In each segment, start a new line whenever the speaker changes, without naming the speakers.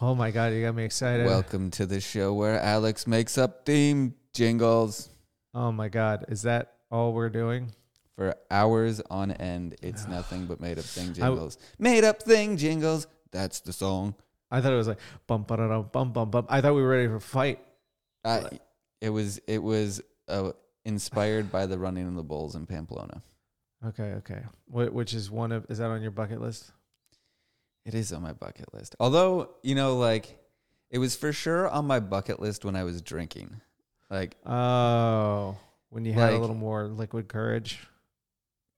Oh my god, you got me excited.
Welcome to the show where Alex makes up theme jingles
oh my god, is that all we're doing?
for hours on end. It's nothing but made up thing jingles. Made up thing jingles. That's the song.
I thought it was like bum ba-da-dum, bum bum bum. I thought we were ready for a fight.
Uh, it was it was uh, inspired by the running of the bulls in Pamplona.
Okay, okay. Which is one of is that on your bucket list?
It is on my bucket list. Although, you know, like it was for sure on my bucket list when I was drinking. Like
Oh, when you had a little more liquid courage.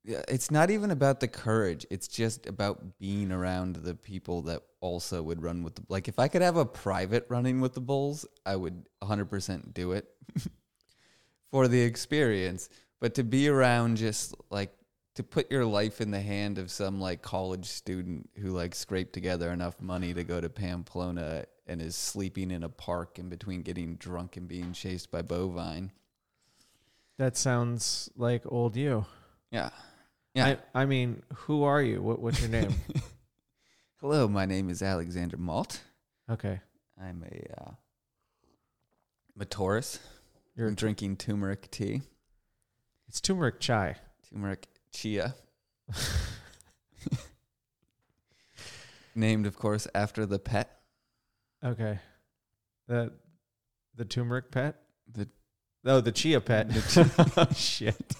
yeah, it's not even about the courage. It's just about being around the people that also would run with the like if I could have a private running with the bulls, I would 100% do it for the experience. But to be around just like to put your life in the hand of some like college student who like scraped together enough money to go to Pamplona and is sleeping in a park in between getting drunk and being chased by bovine.
That sounds like old you.
Yeah. Yeah.
I, I mean, who are you? What, what's your name?
Hello, my name is Alexander Malt.
okay.
I'm a uh, Taurus.
You're
I'm drinking turmeric tea,
it's turmeric chai.
turmeric chia, named, of course, after the pet.
Okay. The the turmeric pet?
The
Oh, the chia pet.
The
oh, shit.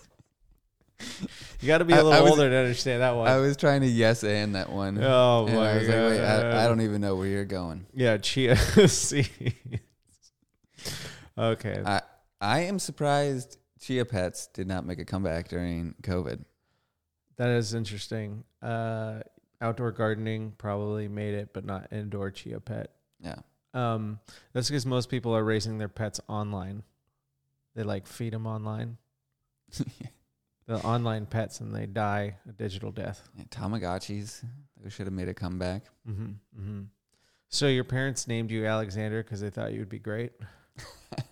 You got to be
I-
a
I
little
was-
older to understand that one.
I was trying to yes and that one.
oh
And
my
I was
god!
like, wait, I, I don't even know where you're going.
Yeah, chia seeds. okay.
I I am surprised chia pets did not make a comeback during COVID.
That is interesting. Uh, outdoor gardening probably made it, but not indoor chia pet.
Yeah.
Um, that's because most people are raising their pets online. They like feed them online. The online pets, and they die a digital death.
Yeah, Tamagotchis. They should have made a comeback.
Mm-hmm. Mm-hmm. So your parents named you Alexander because they thought you would be great.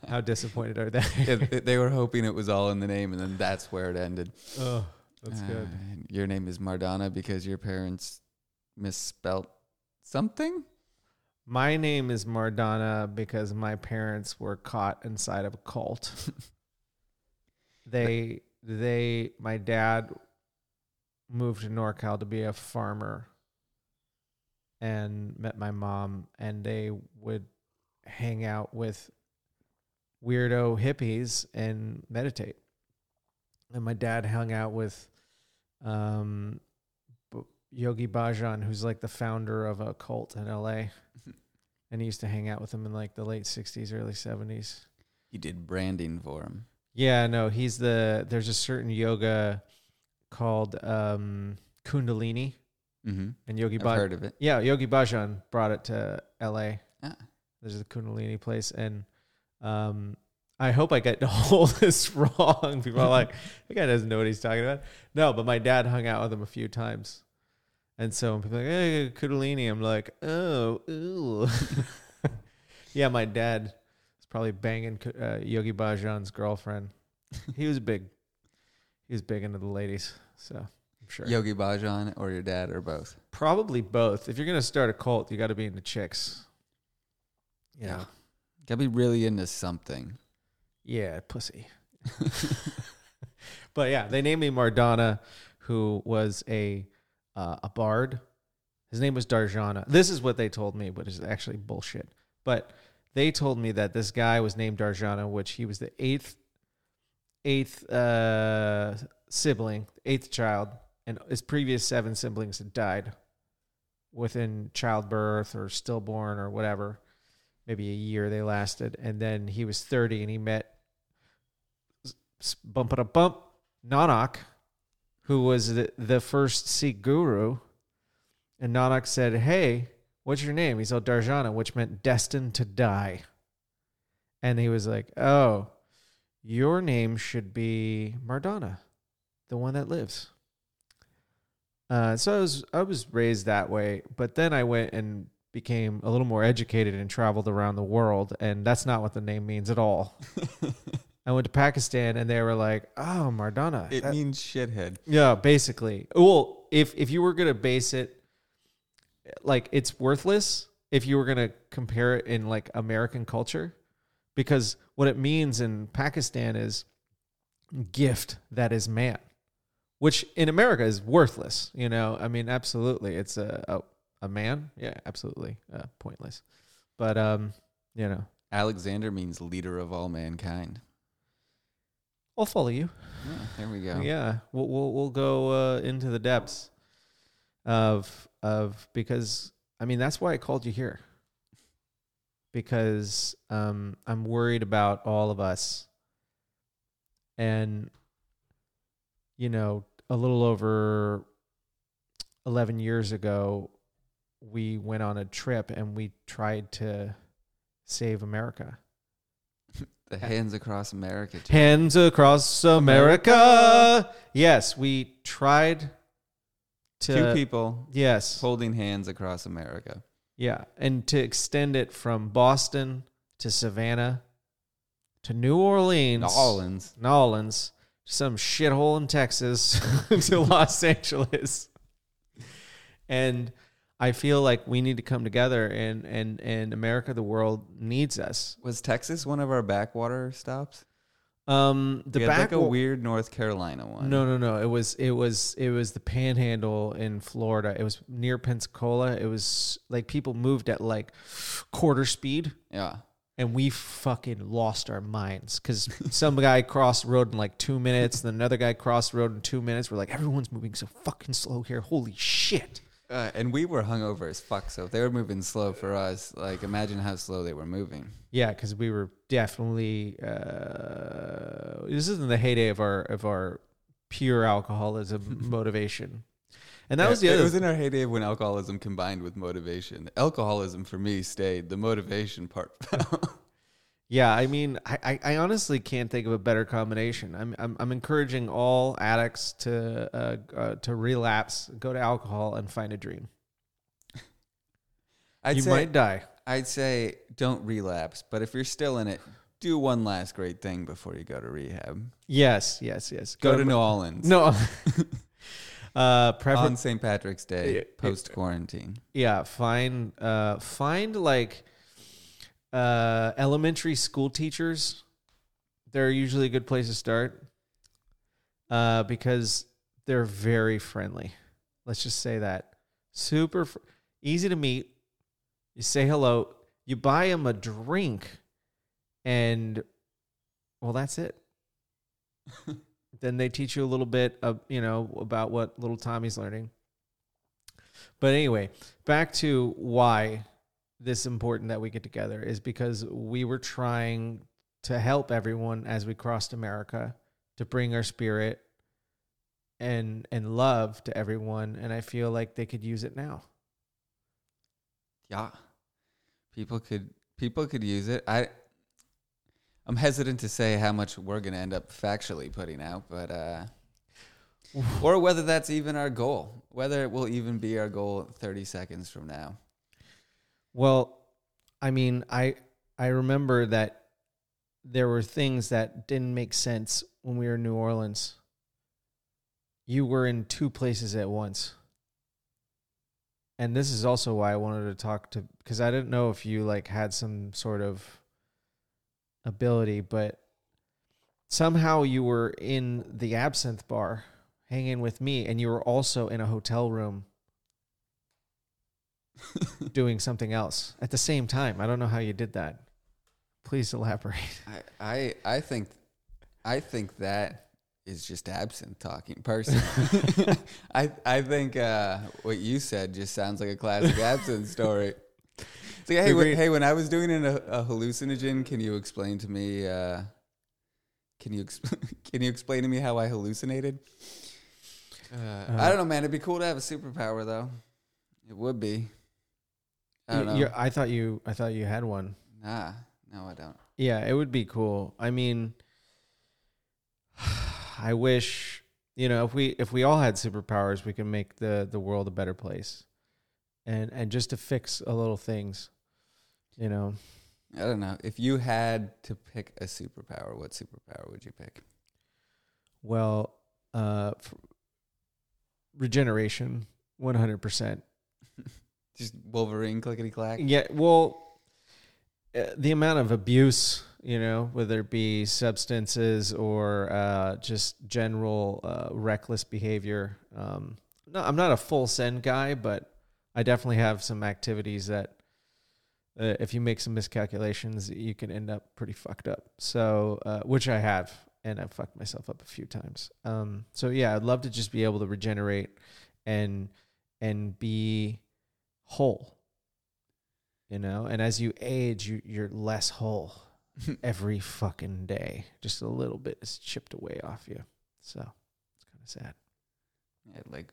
How disappointed are they?
Yeah, they- they were hoping it was all in the name, and then that's where it ended.
oh, that's
Uh,
good.
Your name is Mardana because your parents misspelt something.
My name is Mardana because my parents were caught inside of a cult. they they my dad moved to NorCal to be a farmer and met my mom and they would hang out with weirdo hippies and meditate. And my dad hung out with um Yogi Bhajan, who's like the founder of a cult in LA and he used to hang out with him in like the late 60s early 70s
He did branding for him.
yeah no he's the there's a certain yoga called um kundalini
Mm-hmm.
and yogi Bhajan
heard of it.
yeah yogi bhajan brought it to la
Ah.
there's the kundalini place and um i hope i get all this wrong people are like the guy doesn't know what he's talking about no but my dad hung out with him a few times and so when people are like hey kundalini i'm like oh ooh yeah my dad was probably banging uh, yogi bhajan's girlfriend he was big he was big into the ladies so i'm sure
Yogi Bhajan or your dad or both.
Probably both. If you're gonna start a cult, you got to be into chicks. You know?
Gotta be really into something.
Yeah, pussy. but yeah, they named me Mardana, who was a uh, a bard. His name was Darjana. This is what they told me, but it's actually bullshit. But they told me that this guy was named Darjana, which he was the eighth eighth uh, sibling, eighth child, and his previous seven siblings had died within childbirth or stillborn or whatever. Maybe a year they lasted, and then he was thirty, and he met bump it a bump Nanak, who was the, the first Sikh guru. And Nanak said, Hey, what's your name? He said Darjana, which meant destined to die. And he was like, Oh, your name should be Mardana, the one that lives. Uh, so I was I was raised that way, but then I went and became a little more educated and traveled around the world, and that's not what the name means at all. I went to Pakistan and they were like, "Oh, Mardana."
It
that-
means shithead.
yeah, basically. Well, if if you were gonna base it, like it's worthless if you were gonna compare it in like American culture, because what it means in Pakistan is gift that is man, which in America is worthless. You know, I mean, absolutely, it's a a, a man. Yeah, absolutely, uh, pointless. But um, you know,
Alexander means leader of all mankind.
I'll follow you.
Yeah, there we go.
Yeah, we'll we'll, we'll go uh, into the depths of of because I mean that's why I called you here because um, I'm worried about all of us, and you know, a little over eleven years ago, we went on a trip and we tried to save America.
The hands across America. Jack.
Hands across America. Yes, we tried to.
Two people
Yes.
holding hands across America.
Yeah. And to extend it from Boston to Savannah to New Orleans.
New Orleans.
New Orleans. Some shithole in Texas to Los Angeles. And I feel like we need to come together and, and, and America, the world needs us.
Was Texas one of our backwater stops?
Um, the back
like a weird North Carolina one.
No, no, no. It was it was it was the Panhandle in Florida. It was near Pensacola. It was like people moved at like quarter speed,
Yeah.
and we fucking lost our minds because some guy crossed the road in like two minutes, then another guy crossed the road in two minutes. We're like, everyone's moving so fucking slow here. Holy shit!
Uh, and we were hungover as fuck, so if they were moving slow for us, like imagine how slow they were moving.
Yeah, because we were definitely. Uh, this isn't the heyday of our of our pure alcoholism motivation, and that
Yeah,
was the
it was in our heyday when alcoholism combined with motivation. Alcoholism for me stayed. The motivation part fell.
Yeah, I mean, I, I, I honestly can't think of a better combination. I'm I'm, I'm encouraging all addicts to uh, uh, to relapse, go to alcohol, and find a dream.
I'd
you
say
might die.
I'd say don't relapse, but if you're still in it, do one last great thing before you go to rehab.
Yes, yes, yes.
Go, to New Orleans.
no. uh, prefer-
on St. Patrick's Day, post quarantine.
yeah. Find uh find like uh elementary school teachers. They're usually a good place to start. Uh, because they're very friendly. Let's just say that. Super fr- easy to meet. You say hello. You buy them a drink, and well, that's it. then they teach you a little bit of you know about what little Tommy's learning. But anyway, back to why this important that we get together is because we were trying to help everyone as we crossed America to bring our spirit and and love to everyone and I feel like they could use it now.
Yeah, people could people could use it. I I'm hesitant to say how much we're gonna end up factually putting out, but uh, or whether that's even our goal, whether it will even be our goal 30 seconds from now.
Well, I mean, I I remember that there were things that didn't make sense when we were in New Orleans. You were in two places at once. And this is also why I wanted to talk to because I didn't know if you like had some sort of ability, but somehow you were in the absinthe bar hanging with me and you were also in a hotel room doing something else at the same time. I don't know how you did that. Please elaborate.
I, I I think I think that is just absinthe talking personally. I I think uh, what you said just sounds like a classic absinthe story. It's like, hey, when, hey, when I was doing an, a, hallucinogen, can you explain to me? Uh, can you ex- can you explain to me how I hallucinated? Uh, I don't know, man. It'd be cool to have a superpower, though. It would be. I don't know.
I thought you I thought you had one.
nah, no, I don't.
Yeah, it would be cool. I mean I wish, you know, if we if we all had superpowers, we could make the the world a better place. And and just to fix a little things, you know.
I don't know. If you had to pick a superpower, what superpower would you pick?
Well, uh, f- regeneration, one hundred percent.
Just Wolverine clickety clack.
Yeah, well, uh, the amount of abuse, you know, whether it be substances or uh, just general uh, reckless behavior. Um, no, I'm not a full send guy, but I definitely have some activities that, uh, if you make some miscalculations, you can end up pretty fucked up. So, uh, which I have, and I've fucked myself up a few times. Um, so yeah, I'd love to just be able to regenerate and and be whole you know and as you age you, you're less whole every fucking day just a little bit is chipped away off you so it's kind of sad
Yeah, like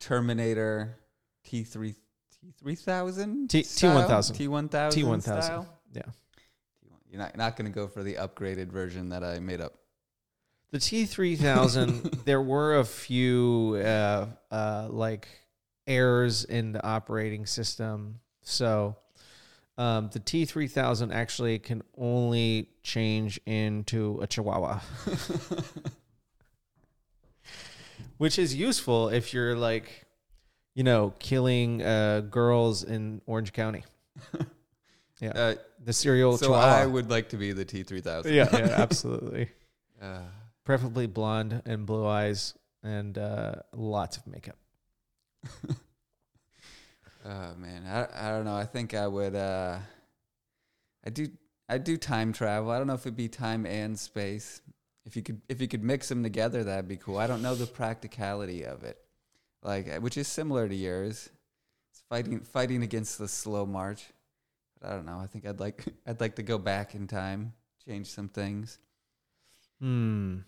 Terminator T three T three thousand
T- T1000.
T one thousand
T1000. Yeah.
You're not not going to go for the upgraded version that I made up.
the t3000 there were a few uh, uh, like errors in the operating system. So um, the t3000 actually can only change into a chihuahua. Which is useful if you're like you know killing uh, girls in orange county. Yeah.
Uh,
the serial
so
chihuahua.
I would like to be the T three thousand.
yeah, yeah absolutely.
Uh,
preferably blonde and blue eyes and uh, lots of makeup
oh man, I I don't know. I think I would. Uh, I do. I do time travel. I don't know if it'd be time and space. If you could, if you could mix them together, that'd be cool. I don't know the practicality of it, like uh, which is similar to yours. It's fighting fighting against the slow march. But I don't know. I think I'd like I'd like to go back in time, change some things.
hmm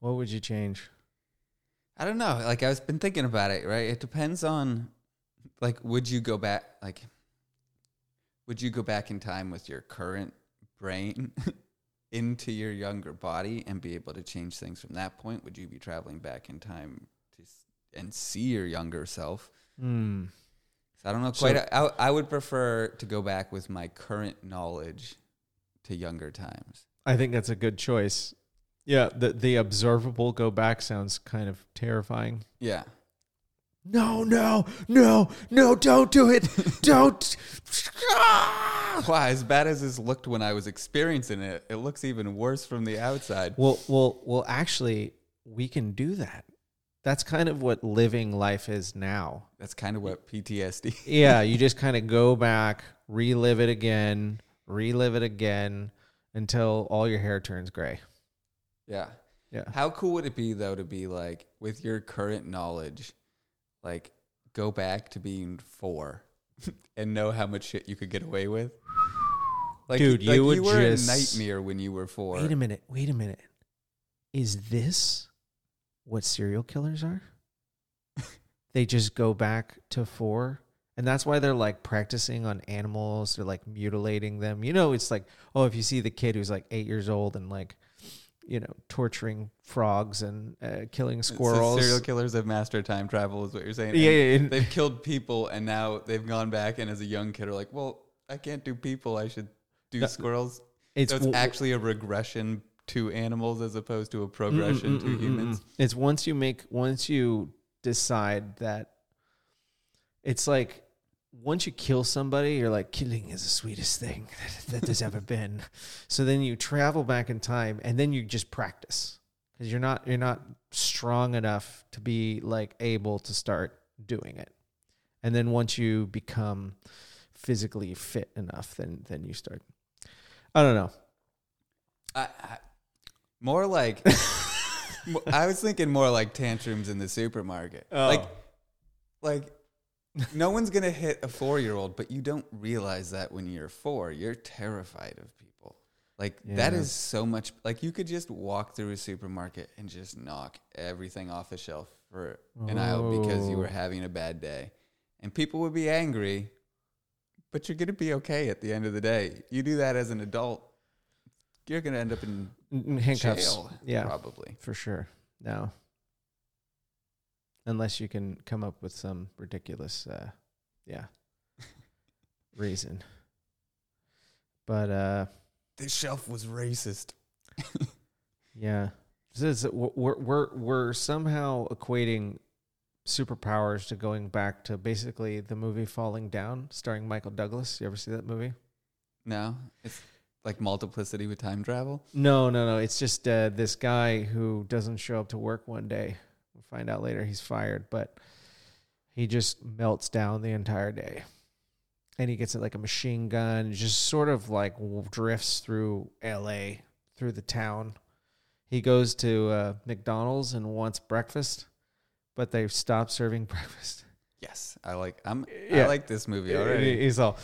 what would you change
I don't know. Like I've been thinking about it. Right. It depends on, like, would you go back? Like, would you go back in time with your current brain into your younger body and be able to change things from that point? Would you be traveling back in time to and see your younger self?
hmm
So I don't know
So-
quite. I, I would prefer to go back with my current knowledge to younger times.
i think that's a good choice yeah the, the observable go back sounds kind of terrifying
Yeah.
no no no no don't do it don't
Wow, as bad as this looked when I was experiencing it, it looks even worse from the outside.
well well well actually we can do that that's kind of what living life is now
That's kind of what PTSD.
yeah, you just kind of go back, relive it again, relive it again until all your hair turns gray.
Yeah.
Yeah.
How cool would it be though to be like with your current knowledge, like go back to being four and know how much shit you could get away with? Like,
Dude,
like
you would
were
just-
a nightmare when you were four.
Wait a minute, wait a minute. Is this what serial killers are? they just go back to 4 and that's why they're like practicing on animals, they're like mutilating them. You know, it's like, oh, if you see the kid who's like 8 years old and like you know, torturing frogs and uh, killing
So
squirrels.
serial killers have mastered time travel, is what you're saying.
yeah, yeah, yeah.
They've killed people, and now they've gone back, and as a young kid, are like, "Well, I can't do people. I should do
No,
squirrels."
It's,
so it's
w-
actually a regression to animals as opposed to a progression
Mm, mm,
to
mm,
humans.
It's once you make once you decide that it's like once you kill somebody, you're like killing is the sweetest thing that, that there's ever been. So then you travel back in time and then you just practice because you're not you're not strong enough to be like able to start doing it. And then once you become physically fit enough, then then you start. I don't know.
I, I, more like, I was thinking more like tantrums in the supermarket.
Oh.
Like, like no one's gonna hit a four-year-old, but you don't realize that when you're four, you're terrified of people. Like that
Yeah.
is so much. Like you could just walk through a supermarket and just knock everything off the shelf for an aisle because you were
Oh.
having a bad day, and people would be angry. But you're gonna be okay at the end of the day. You do that as an adult, you're gonna end up in
N- handcuffs.
jail,
Yeah.
probably.
For sure. No. Unless you can come up with some ridiculous uh yeah reason. But uh
This shelf was racist.
yeah. This is, we're we're we're somehow equating superpowers to going back to basically the movie Falling Down, starring Michael Douglas. You ever see that movie?
No, it's like multiplicity with time travel.
No, no, no. It's just uh, this guy who doesn't show up to work one day. We'll find out later he's fired, but he just melts down the entire day. And he gets it like a machine gun, just sort of like drifts through LA, through the town. He goes to uh, McDonald's and wants breakfast, but they've stopped serving breakfast.
Yes, I like. I'm.
Yeah.
I like this movie already.
He's all,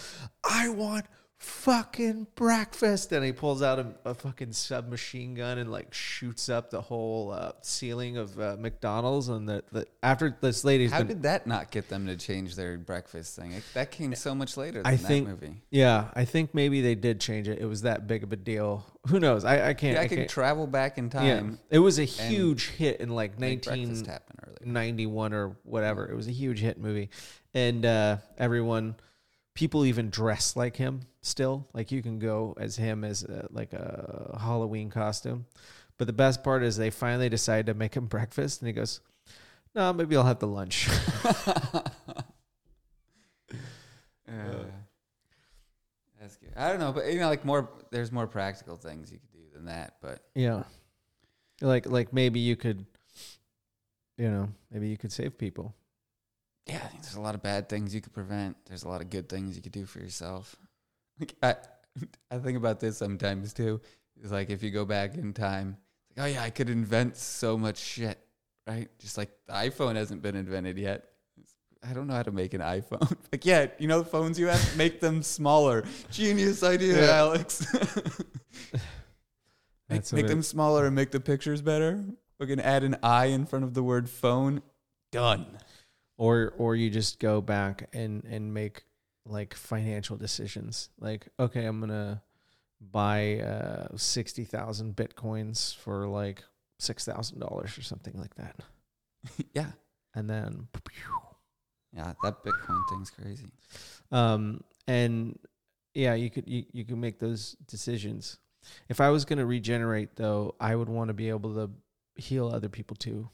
I want fucking breakfast and he pulls out a, a fucking submachine gun and like shoots up the whole uh, ceiling of uh, McDonald's and the, the after this lady's
How
been
did that not get them to change their breakfast thing? It, that came so much later than
I
that
think
movie.
yeah I think maybe they did change it it was that big of a deal who knows I, I can't
Yeah, I,
I can't
travel back in
yeah
time.
it was a huge hit in like
Make breakfast
19
happen earlier.
91 or whatever. It was a huge hit movie. And uh, everyone, people even dress like him still. Like you can go as him as a, like a Halloween costume. But the best part is they finally decide to make him breakfast. And he goes, no, maybe I'll have the lunch.
Uh, that's good. I don't know, but you know, like more. There's more practical things you could do than that. But
yeah. Like, like maybe you could, you know, maybe you could save people.
Yeah, I think there's a lot of bad things you could prevent. There's a lot of good things you could do for yourself. Like I, I think about this sometimes too. It's like if you go back in time, it's like, oh yeah, I could invent so much shit, right? Just like the iPhone hasn't been invented yet. I don't know how to make an iPhone. like, yeah, you know the phones you have, make them smaller. Genius idea,
Yeah.
Alex. make make them smaller and make the pictures better. We're gonna add an I in front of the word phone. Done.
Or or you just go back and and make like financial decisions like okay i'm gonna buy uh 60000 bitcoins for like $6000 or something like that
yeah,
and then
yeah. That Bitcoin thing's crazy.
um and yeah you could you, you can make those decisions if i was gonna regenerate though i would want to be able to heal other people too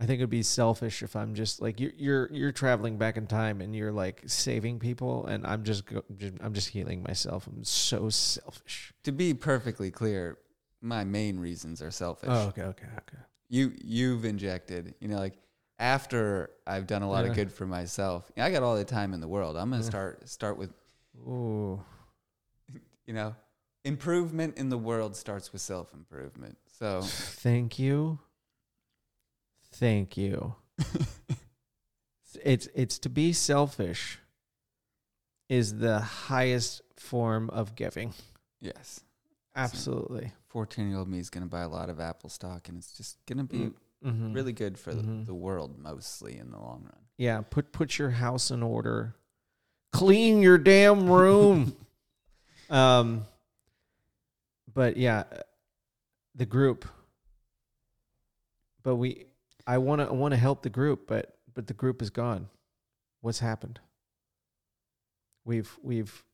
I think it'd be selfish if I'm just like you're you're you're traveling back in time and you're like saving people and I'm just, go, just I'm just healing myself. I'm so selfish.
To be perfectly clear, my main reasons are selfish.
Oh, okay, okay, okay.
You you've injected, you know, like after I've done a lot
Yeah.
of good for myself. I got all the time in the world. I'm gonna
Yeah.
start start with
Ooh,
you know, improvement in the world starts with self improvement. So
thank you, thank you. it's it's to be selfish is the highest form of giving.
yes,
Absolutely.
fourteen year old me is gonna buy a lot of Apple stock, and it's just gonna be
Mhm.
really good for
Mhm.
the, the world mostly in the long run.
Yeah, put put your house in order. Clean your damn room. um but yeah, the group. But we I want to want to help the group, but but the group is gone. What's happened? We've we've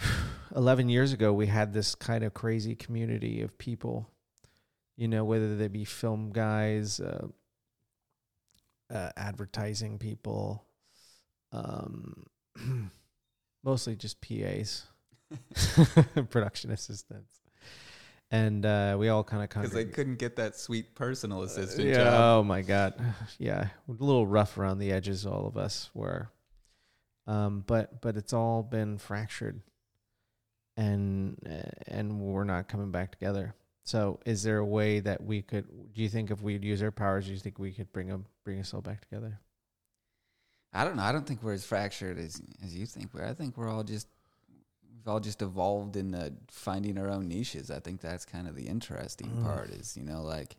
11 years ago we had this kind of crazy community of people you know whether they be film guys uh, uh, advertising people, um, mostly just PAs, production assistants, and uh, we all kind of
Because they couldn't get that sweet personal assistant
yeah,
job.
oh my god, yeah, a little rough around the edges. All of us were, um, but but it's all been fractured, and uh, and we're not coming back together. So, is there a way that we could? Do you think if we'd use our powers, do you think we could bring them, bring us all back together?
I don't know. I don't think we're as fractured as as you think we're. I think we're all just we've all just evolved into finding our own niches. I think that's kind of the interesting
Mm.
part. Is you know like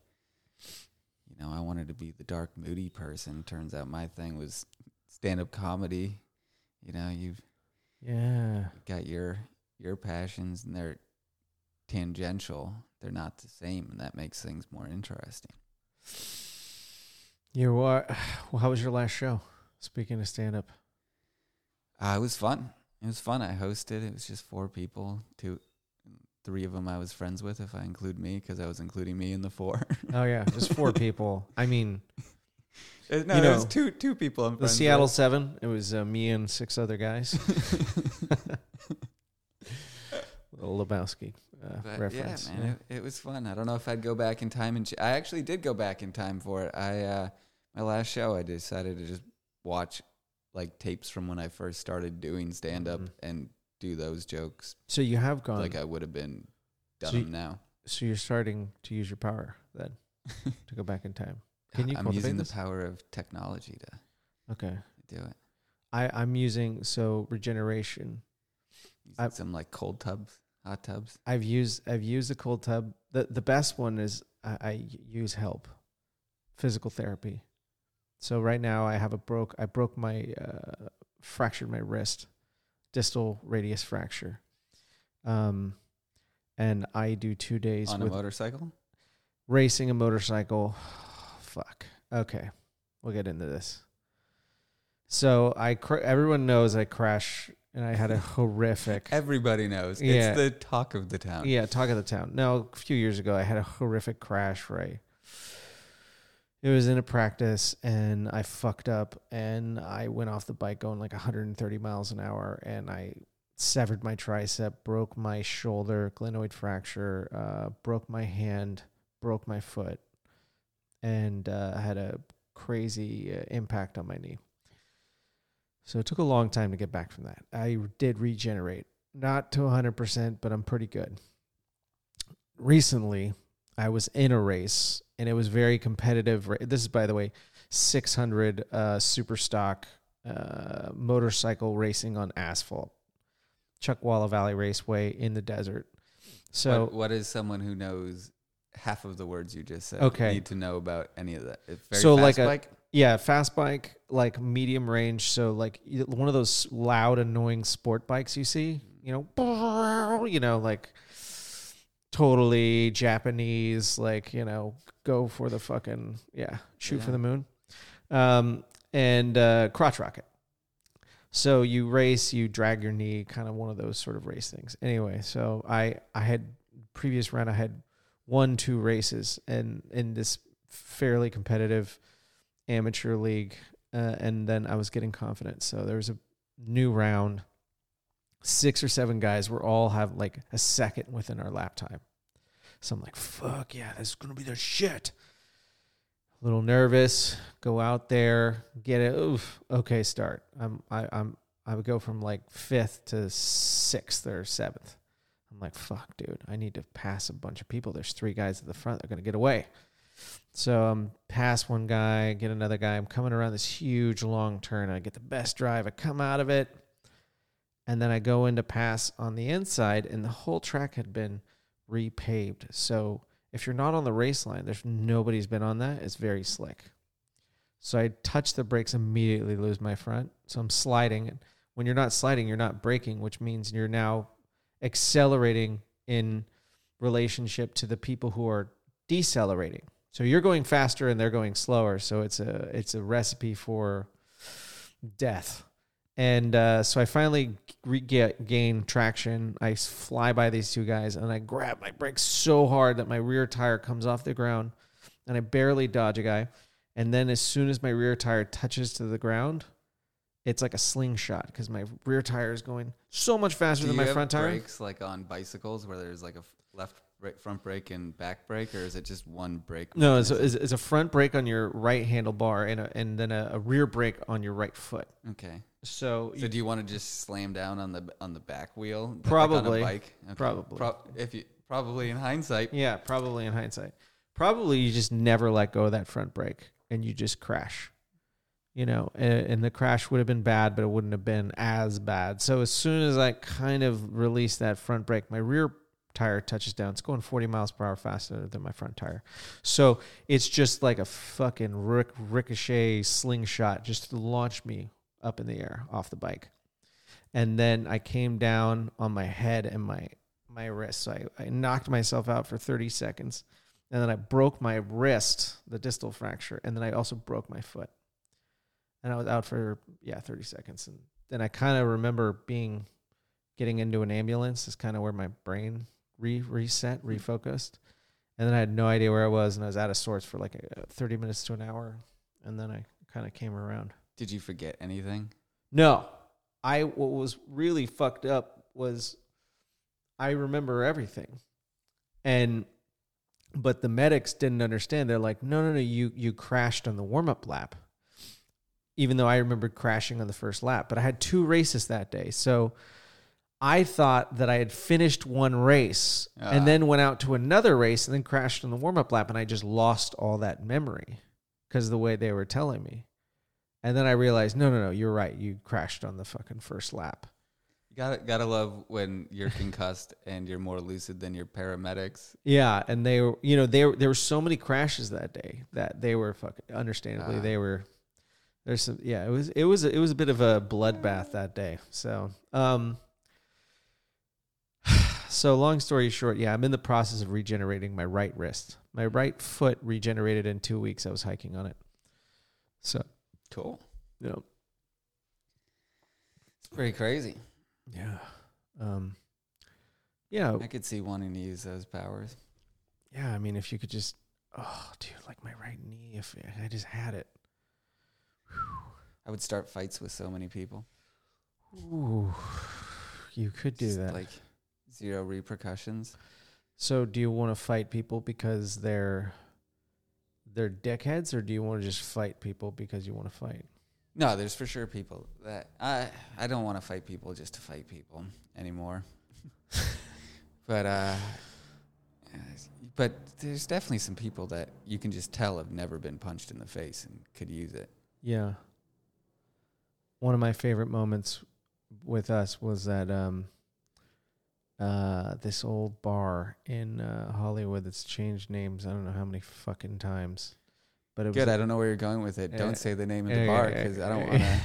you know I wanted to be the dark, moody person. Turns out my thing was stand up comedy. You know you've
Yeah.
got your your passions and they're tangential. They're not the same, and that makes things more interesting.
You what? Well, how was your last show? Speaking of stand up.
Uh, it was fun. It was fun. I hosted. It was just four people. Two, three of them I was friends with, if I include me, because I was including me in the four.
Oh yeah, just four people. I mean,
no,
You know,
two two people I'm
the Seattle
with.
Seven. It was uh, me and six other guys. Little Lebowski uh, reference.
yeah, man, It, it was fun. I don't know if I'd go back in time and ch- I actually did go back in time for it. I uh, my last show, I decided to just watch like tapes from when I first started doing stand up
Mhm.
and do those jokes
So you have gone.
like I would have been done
So you-
now.
so you're starting to use your power then to go back in time. Can you
I'm using the power of technology to
Okay.
do it.
I I'm using so regeneration.
Using
I-
some like cold tubs, hot tubs.
I've used I've used a cold tub. The the best one is I, I use help, physical therapy. So right now I have a broke I broke my uh, fractured my wrist, distal radius fracture. Um, and I do two days
on a motorcycle.
racing a motorcycle. Fuck. Okay, we'll get into this. So I cr- everyone knows I crash and I had a horrific
Everybody knows.
Yeah.
It's the talk of the town.
Yeah, talk of the town. Now, a few years ago, I had a horrific crash. Right, it was in a practice, and I fucked up, and I went off the bike going like 130 miles an hour, and I severed my tricep, broke my shoulder, glenoid fracture, uh, broke my hand, broke my foot, and uh, had a crazy uh, impact on my knee. So it took a long time to get back from that. I did regenerate not to 100%, but I'm pretty good. Recently, I was in a race and it was very competitive. This is, by the way, 600 uh, super stock uh, motorcycle racing on asphalt, Chuckwalla Valley Raceway in the desert. So,
what, what is someone who knows half of the words you just said
Okay.
need to know about any of that? It's very
So,
fast
like a-
bike?
yeah, fast bike, like medium range. So, like one of those loud, annoying sport bikes you see, you know, you know, like totally Japanese, like, you know, go for the fucking, yeah, shoot for the moon. Um, and uh, crotch rocket. So you race, you drag your knee, kind of one of those sort of race things. Anyway, so I I had previous round I had won two races and in this fairly competitive amateur league, uh, and then I was getting confident. So there was a new round. Six or seven guys were all have like a second within our lap time. So I'm like, fuck yeah, this is gonna be the shit. A little nervous, go out there, get it. Oof, okay, start. I'm I, I'm I would go from like fifth to sixth or seventh. I'm like, fuck, dude, I need to pass a bunch of people. There's three guys at the front. They're gonna get away. So I'm pass one guy, get another guy. I'm coming around this huge long turn. I get the best drive. I come out of it, and then I go in to pass on the inside, and the whole track had been repaved. So if you're not on the race line, there's nobody's been on that. It's very slick. So I touch the brakes immediately, lose my front. So I'm sliding. When you're not sliding, you're not braking, which means you're now accelerating in relationship to the people who are decelerating. So you're going faster and they're going slower. So it's a it's a recipe for death. And uh, so I finally get, gain traction. I fly by these two guys and I grab my brakes so hard that my rear tire comes off the ground and I barely dodge a guy. And then as soon as my rear tire touches to the ground, it's like a slingshot because my rear tire is going so much faster
Do
than my front tire.
brakes like on bicycles where there's like a left brake, front brake and back brake, or is it just one brake?
No, it's a, it's a front brake on your right handlebar and a, and then a, a rear brake on your right foot.
okay.
So,
So do you want to just slam down on the on the back wheel? like
Probably.
bike. Okay.
Probably.
Pro- if you probably in hindsight.
yeah, probably in hindsight, probably you just never let go of that front brake and you just crash. You know, and, and the crash would have been bad, but it wouldn't have been as bad. So as soon as I kind of release that front brake, my rear tire touches down. It's going 40 miles per hour faster than my front tire. So it's just like a fucking ric- ricochet slingshot just to launch me up in the air off the bike. And then I came down on my head and my my wrist. So I, I knocked myself out for 30 seconds. And then I broke my wrist, the distal fracture, and then I also broke my foot. And I was out for yeah, 30 seconds. And then I kind of remember being getting into an ambulance is kind of where my brain re reset, refocused, and then I had no idea where I was, and I was out of sorts for like a, thirty minutes to an hour, and then I kind of came around.
Did you forget anything?
No, I what was really fucked up was I remember everything, and but the medics didn't understand. They're like, no, no, no, you you crashed on the warm up lap, even though I remembered crashing on the first lap. But I had two races that day, so I thought that I had finished one race
Ah.
and then went out to another race and then crashed in the warm up lap, and I just lost all that memory because the way they were telling me. And then I realized, no, no, no, you're right. You crashed on the fucking first lap.
You gotta gotta love when you're concussed and you're more lucid than your paramedics.
Yeah, and they were, you know, there there were so many crashes that day that they were fucking. Understandably,
Ah.
they were. There's some, yeah. It was it was it was a bit of a bloodbath that day. So, um, so long story short, yeah, I'm in the process of regenerating my right wrist. My right foot regenerated in two weeks. I was hiking on it. So,
Cool.
you know,
It's pretty crazy.
yeah, um, yeah,
I could see wanting to use those powers.
yeah. I mean, if you could just, oh, dude, like my right knee, if I just had it.
I would start fights with so many people.
Ooh, you could do
Just,
that.
Like zero repercussions.
so, do you want to fight people because they're they're dickheads, or do you want to just fight people because you want to fight?
No, there's for sure people that I I don't want to fight people just to fight people anymore. but uh but there's definitely some people that you can just tell have never been punched in the face and could use it.
Yeah. One of my favorite moments with us was that um uh this old bar in uh Hollywood that's changed names I don't know how many fucking times. But it was
Good, I don't know where you're going with it. Don't say the name of the bar because I don't want to.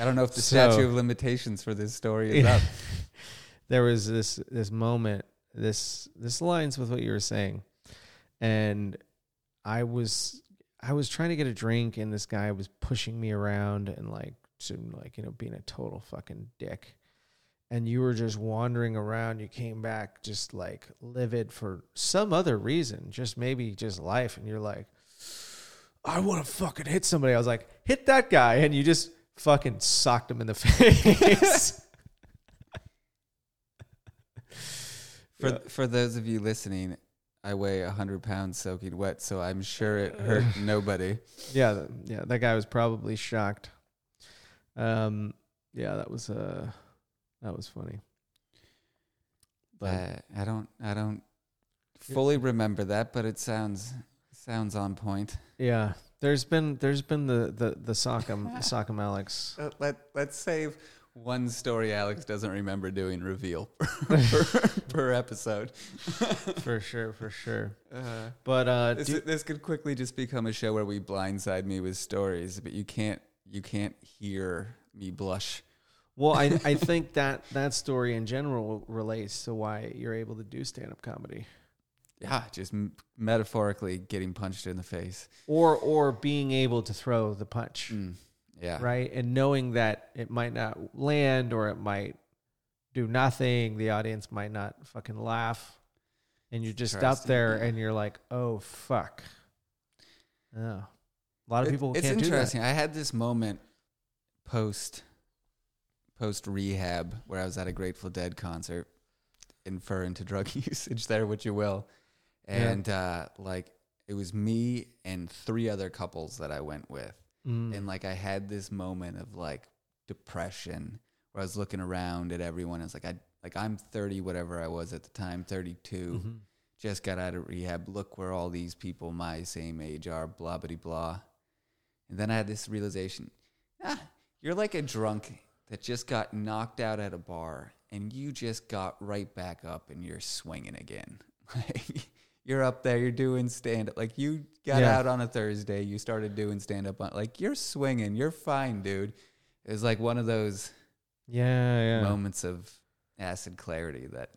I don't know if the
So-
statute of limitations for this story is up.
there was this this moment this this aligns with what you were saying and i was i was trying to get a drink and this guy was pushing me around and like like you know being a total fucking dick and you were just wandering around you came back just like livid for some other reason just maybe just life and you're like i want to fucking hit somebody i was like hit that guy and you just fucking socked him in the face
For
Yeah.
for those of you listening, I weigh hundred pounds soaking wet, so I'm sure it hurt nobody.
Yeah, yeah, that guy was probably shocked. Um, yeah, that was uh, that was funny. But
Uh, I don't I don't fully remember that, but it sounds sounds on point.
yeah, there's been there's been the the the Sock'em Sock'em Alex.
Uh, let let's save one story Alex doesn't remember doing reveal per, per episode.
for sure, for sure.
Uh,
But uh,
this,
do,
this could quickly just become a show where we blindside me with stories, but you can't you can't hear me blush.
Well, I I think that that story in general relates to why you're able to do stand up comedy,
Yeah, just m- metaphorically getting punched in the face.
or or being able to throw the punch.
Mm, yeah,
right? And knowing that it might not land or it might do nothing, the audience might not fucking laugh, and you're just up there
yeah.
and you're like, oh fuck. Oh. A lot of
It-
people
it's
can't do that.
interesting. I had this moment post post rehab where I was at a Grateful Dead concert, infer into drug usage there, what you will,
Yeah.
and uh, like it was me and three other couples that I went with,
Mm.
and like I had this moment of like depression where I was looking around at everyone. It's like I like I'm 30, whatever I was at the time, 32
Mhm.
just got out of rehab. Look where all these people my same age are, blah, blah, blah. And then I had this realization ah, you're like a drunk that just got knocked out at a bar and you just got right back up and you're swinging again. You're up there, you're doing stand up. Like, you got
Yeah.
out on a Thursday, you started doing stand up. Like, you're swinging, you're fine, dude. It was like one of those
Yeah, yeah.
moments of acid clarity that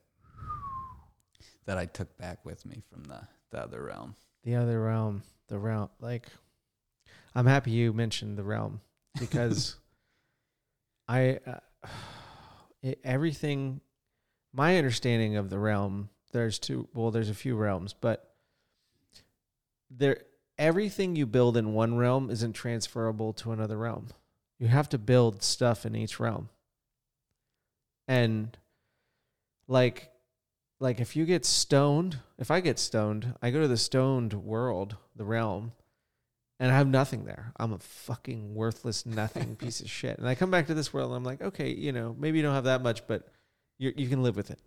that I took back with me from the, the other realm.
The other realm, the realm. Like, I'm happy you mentioned the realm because I, uh, it, everything, my understanding of the realm, there's two. Well, there's a few realms, but there everything you build in one realm isn't transferable to another realm. You have to build stuff in each realm. And like like if you get stoned, if I get stoned, I go to the stoned world, the realm, and I have nothing there. I'm a fucking worthless nothing piece of shit. And I come back to this world and I'm like, okay, you know, maybe you don't have that much, but you you can live with it.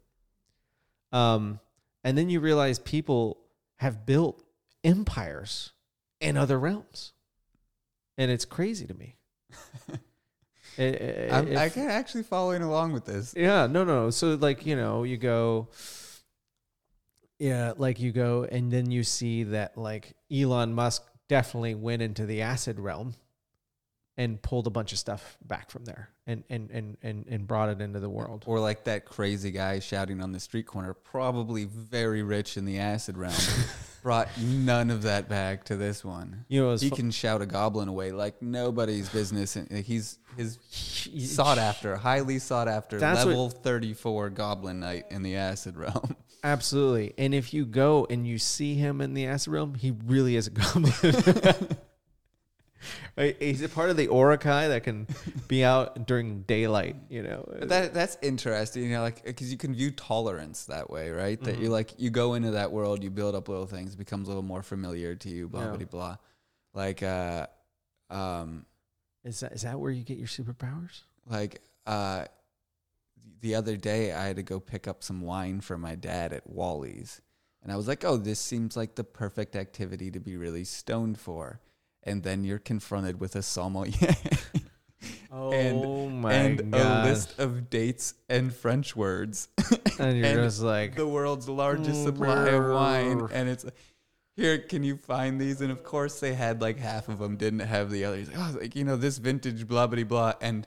Um and then you realize people have built empires in other realms. And it's crazy to me. It- it-
I'm,
if-
I can actually following along with this.
yeah, no, no. So like you know, you go, yeah, like you go, and then you see that like Elon Musk definitely went into the acid realm and pulled a bunch of stuff back from there and and and and, and brought it into the world.
Or like that crazy guy shouting on the street corner, probably very rich in the acid realm, brought none of that back to this one.
You know,
He
fu-
can shout a goblin away like nobody's business. And he's his sought after, highly sought after,
That's what-
level thirty four goblin knight in the acid realm.
Absolutely. And if you go and you see him in the acid realm, he really is a goblin. He's a part of the Uruk-hai that can be out during daylight, you know.
But that that's interesting, you know, like because you can view tolerance that way, right? That
Mm-hmm.
you like you go into that world, you build up little things, becomes a little more familiar to you, blah
Yeah.
blah blah. Like uh, um,
Is that is that where you get your superpowers?
like uh, the other day I had to go pick up some wine for my dad at Wally's, and I was like, oh, this seems like the perfect activity to be really stoned for. And then you're confronted with a sommelier
Oh
And-
my
and
god!
a list of dates and French words.
and you're
and
just like,
the world's largest
Mm,
supply of wine, and it's here. Can you find these? And of course, they had like half of them didn't have the others. Like, oh, like you know, this vintage blah blah blah. And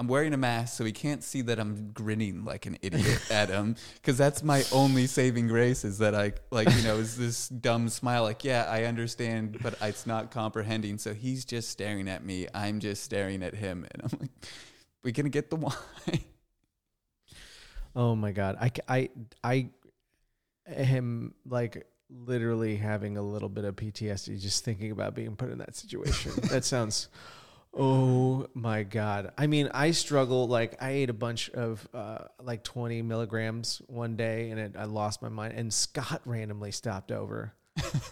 I'm wearing a mask, so he can't see that I'm grinning like an idiot at him, because that's my only saving grace is that I like you know is this dumb smile. Like, yeah, I understand, but it's not comprehending. So he's just staring at me. I'm just staring at him, and I'm like, we gonna get the wine.
oh my god! I I I am like literally having a little bit of PTSD just thinking about being put in that situation. that sounds. Oh my god! I mean, I struggle. Like, I ate a bunch of uh, like twenty milligrams one day, and it, I lost my mind. And Scott randomly stopped over.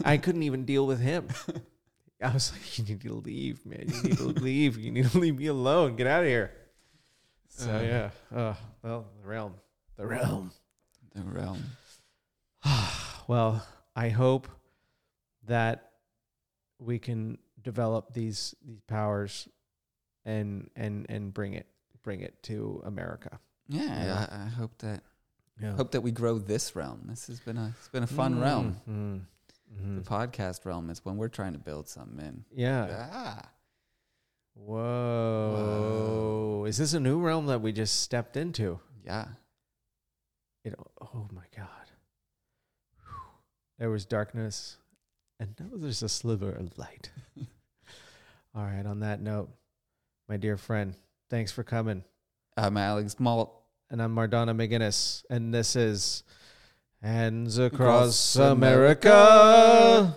I couldn't even deal with him. I was like, "You need to leave, man. You need to leave. You need to leave me alone. Get out of here." So
Uh.
yeah. Oh well, the realm, the realm.
The realm.
Well, I hope that we can develop these these powers and and and bring it bring it to America.
Yeah,
Yeah.
I, I hope that
Yeah.
hope that we grow this realm. This has been a it's been a fun realm.
Mm, mhm.
The podcast realm is when we're trying to build something in.
Yeah.
Ah,
Whoa. Is this a new realm that we just stepped into?
yeah.
It, oh my god. There was darkness and now there's a sliver of light. All right, on that note, my dear friend, thanks for coming.
I'm Alex Malt.
And I'm Mardana McGinnis, and this is Hands
Across
Across America.